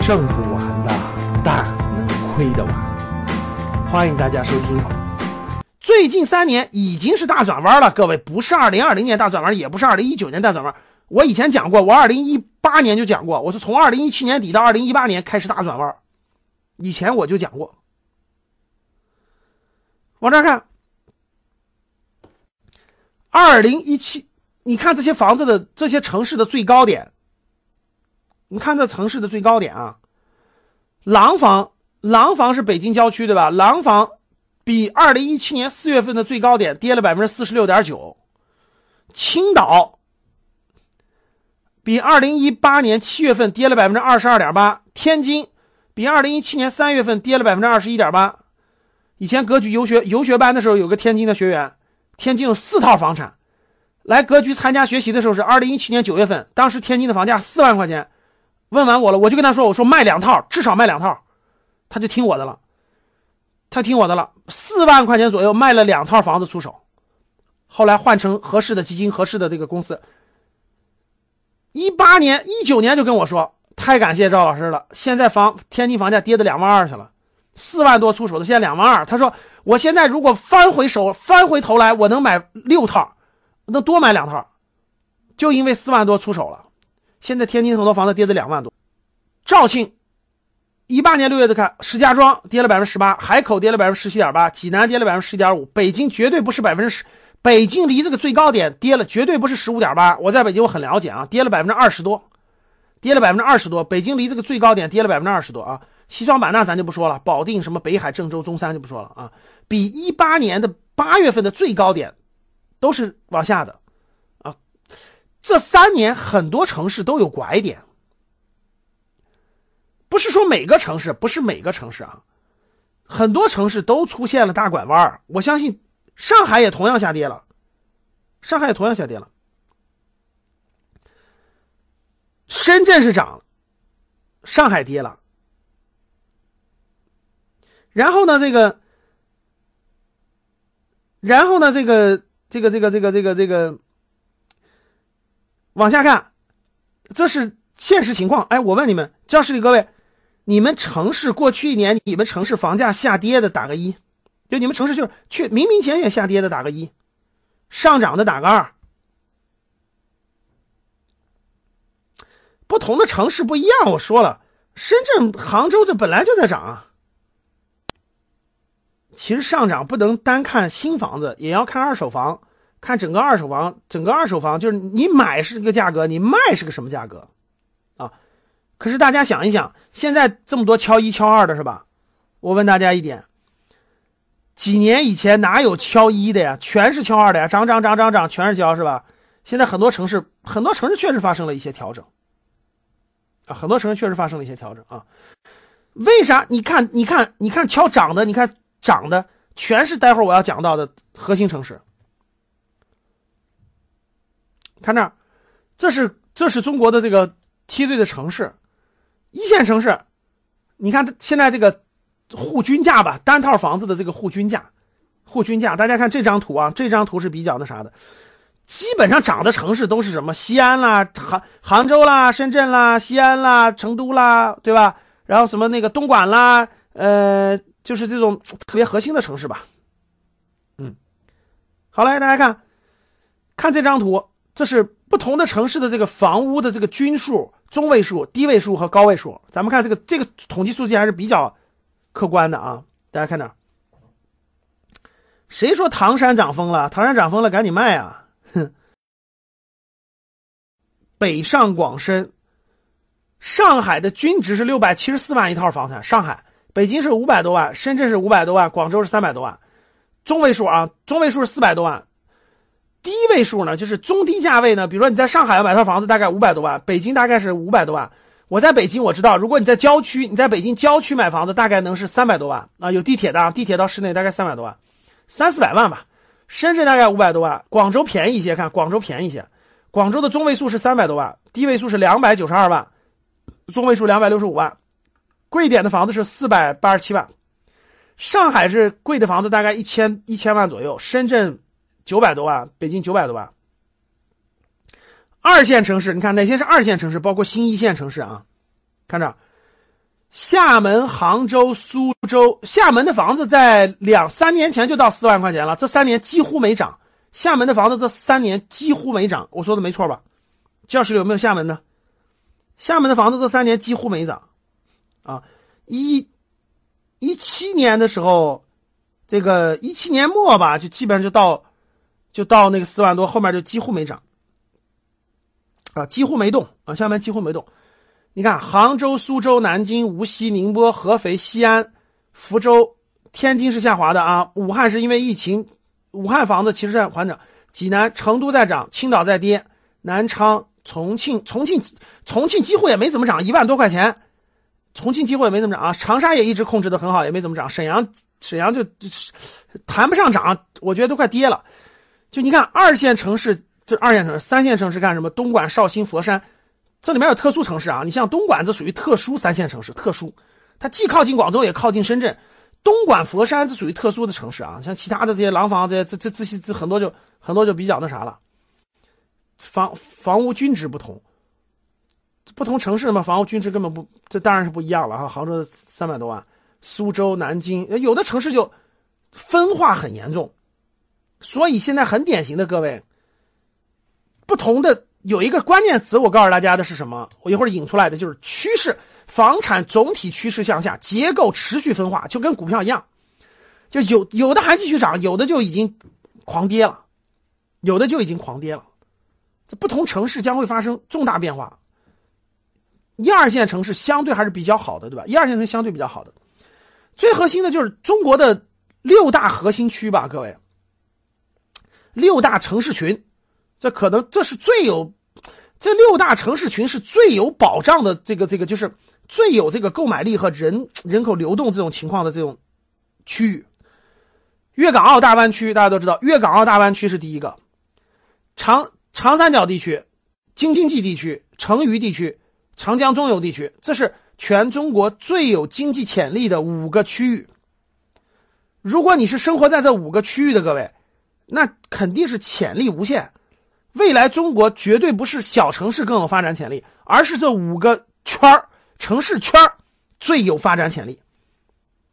挣不完的，但能亏得完。欢迎大家收听。最近三年已经是大转弯了，各位，不是二零二零年大转弯，也不是二零一九年大转弯。我以前讲过，我二零一八年就讲过，我是从二零一七年底到二零一八年开始大转弯。以前我就讲过。往这看，二零一七，你看这些房子的这些城市的最高点，你看这城市的最高点啊，廊坊，廊坊是北京郊区对吧？廊坊比二零一七年四月份的最高点跌了百分之四十六点九，青岛比二零一八年七月份跌了百分之二十二点八，天津比二零一七年三月份跌了百分之二十一点八。以前格局游学游学班的时候，有个天津的学员，天津有四套房产，来格局参加学习的时候是二零一七年九月份，当时天津的房价四万块钱，问完我了，我就跟他说，我说卖两套，至少卖两套，他就听我的了，他听我的了，四万块钱左右卖了两套房子出手，后来换成合适的基金，合适的这个公司，一八年一九年就跟我说，太感谢赵老师了，现在房天津房价跌到两万二去了。四万多出手的，现在两万二。他说：“我现在如果翻回手，翻回头来，我能买六套，能多买两套，就因为四万多出手了。现在天津很多房子跌了两万多。肇庆，一八年六月的看，石家庄跌了百分之十八，海口跌了百分之十七点八，济南跌了百分之十点五，北京绝对不是百分之十，北京离这个最高点跌了，绝对不是十五点八。我在北京我很了解啊，跌了百分之二十多，跌了百分之二十多，北京离这个最高点跌了百分之二十多啊。”西双版纳咱就不说了，保定什么北海、郑州、中山就不说了啊，比一八年的八月份的最高点都是往下的。这三年很多城市都有拐点，不是说每个城市，不是每个城市啊，很多城市都出现了大拐弯。我相信上海也同样下跌了，上海也同样下跌了，深圳是涨，上海跌了。然后呢，这个，然后呢，这个，这个，这个，这个，这个，这个，往下看，这是现实情况。哎，我问你们，教室里各位，你们城市过去一年，你们城市房价下跌的打个一，就你们城市就是确明明显显下跌的打个一，上涨的打个二。不同的城市不一样，我说了，深圳、杭州这本来就在涨啊。其实上涨不能单看新房子，也要看二手房，看整个二手房，整个二手房就是你买是一个价格，你卖是个什么价格啊？可是大家想一想，现在这么多敲一敲二的是吧？我问大家一点，几年以前哪有敲一的呀？全是敲二的呀，涨涨涨涨涨，全是敲是吧？现在很多城市，很多城市确实发生了一些调整啊，很多城市确实发生了一些调整啊。为啥？你看，你看，你看敲涨的，你看。涨的全是待会儿我要讲到的核心城市，看这儿，这是这是中国的这个梯队的城市，一线城市，你看现在这个户均价吧，单套房子的这个户均价，户均价，大家看这张图啊，这张图是比较那啥的，基本上涨的城市都是什么？西安啦、杭杭州啦、深圳啦、西安啦、成都啦，对吧？然后什么那个东莞啦，呃。就是这种特别核心的城市吧，嗯，好来大家看，看这张图，这是不同的城市的这个房屋的这个均数、中位数、低位数和高位数。咱们看这个这个统计数据还是比较客观的啊。大家看这，谁说唐山涨疯了？唐山涨疯了，赶紧卖啊！哼，北上广深，上海的均值是六百七十四万一套房产，上海。北京是五百多万，深圳是五百多万，广州是三百多万，中位数啊，中位数是四百多万，低位数呢就是中低价位呢，比如说你在上海要买套房子，大概五百多万，北京大概是五百多万。我在北京我知道，如果你在郊区，你在北京郊区买房子，大概能是三百多万啊，有地铁的，地铁到市内大概三百多万，三四百万吧。深圳大概五百多万，广州便宜一些，看广州便宜一些，广州的中位数是三百多万，低位数是两百九十二万，中位数两百六十五万。贵点的房子是四百八十七万，上海是贵的房子大概一千一千万左右，深圳九百多万，北京九百多万。二线城市，你看哪些是二线城市？包括新一线城市啊，看着厦门、杭州、苏州，厦门的房子在两三年前就到四万块钱了，这三年几乎没涨。厦门的房子这三年几乎没涨，我说的没错吧？教室里有没有厦门的？厦门的房子这三年几乎没涨，啊，一一七年的时候，这个一七年末吧，就基本上就到就到那个四万多，后面就几乎没涨，啊，几乎没动啊，下面几乎没动。你看，杭州、苏州、南京、无锡、宁波、合肥、西安、福州、天津是下滑的啊，武汉是因为疫情。武汉房子其实在缓涨，济南、成都在涨，青岛在跌，南昌、重庆、重庆、重庆几乎也没怎么涨，一万多块钱，重庆几乎也没怎么涨啊。长沙也一直控制的很好，也没怎么涨。沈阳，沈阳就谈不上涨，我觉得都快跌了。就你看二线城市，这二线城市、三线城市干什么？东莞、绍兴、佛山，这里面有特殊城市啊。你像东莞，这属于特殊三线城市，特殊，它既靠近广州，也靠近深圳。东莞、佛山这属于特殊的城市啊，像其他的这些廊坊这些这这这些这很多就很多就比较那啥了，房房屋均值不同，不同城市嘛，房屋均值根本不，这当然是不一样了哈。杭州三百多万，苏州、南京有的城市就分化很严重，所以现在很典型的各位，不同的有一个关键词，我告诉大家的是什么？我一会儿引出来的就是趋势。房产总体趋势向下，结构持续分化，就跟股票一样，就有有的还继续涨，有的就已经狂跌了，有的就已经狂跌了。这不同城市将会发生重大变化。一二线城市相对还是比较好的，对吧？一二线城市相对比较好的，最核心的就是中国的六大核心区吧，各位，六大城市群，这可能这是最有，这六大城市群是最有保障的，这个这个就是。最有这个购买力和人人口流动这种情况的这种区域，粤港澳大湾区大家都知道，粤港澳大湾区是第一个，长长三角地区、京津冀地区、成渝地区、长江中游地区，这是全中国最有经济潜力的五个区域。如果你是生活在这五个区域的各位，那肯定是潜力无限。未来中国绝对不是小城市更有发展潜力，而是这五个圈。城市圈最有发展潜力，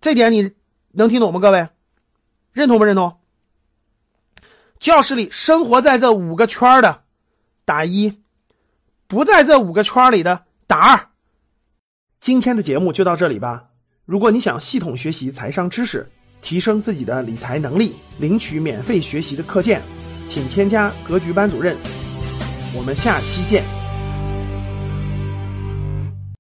这点你能听懂吗？各位，认同不认同？教室里生活在这五个圈的打一，不在这五个圈里的打二。今天的节目就到这里吧。如果你想系统学习财商知识，提升自己的理财能力，领取免费学习的课件，请添加格局班主任。我们下期见。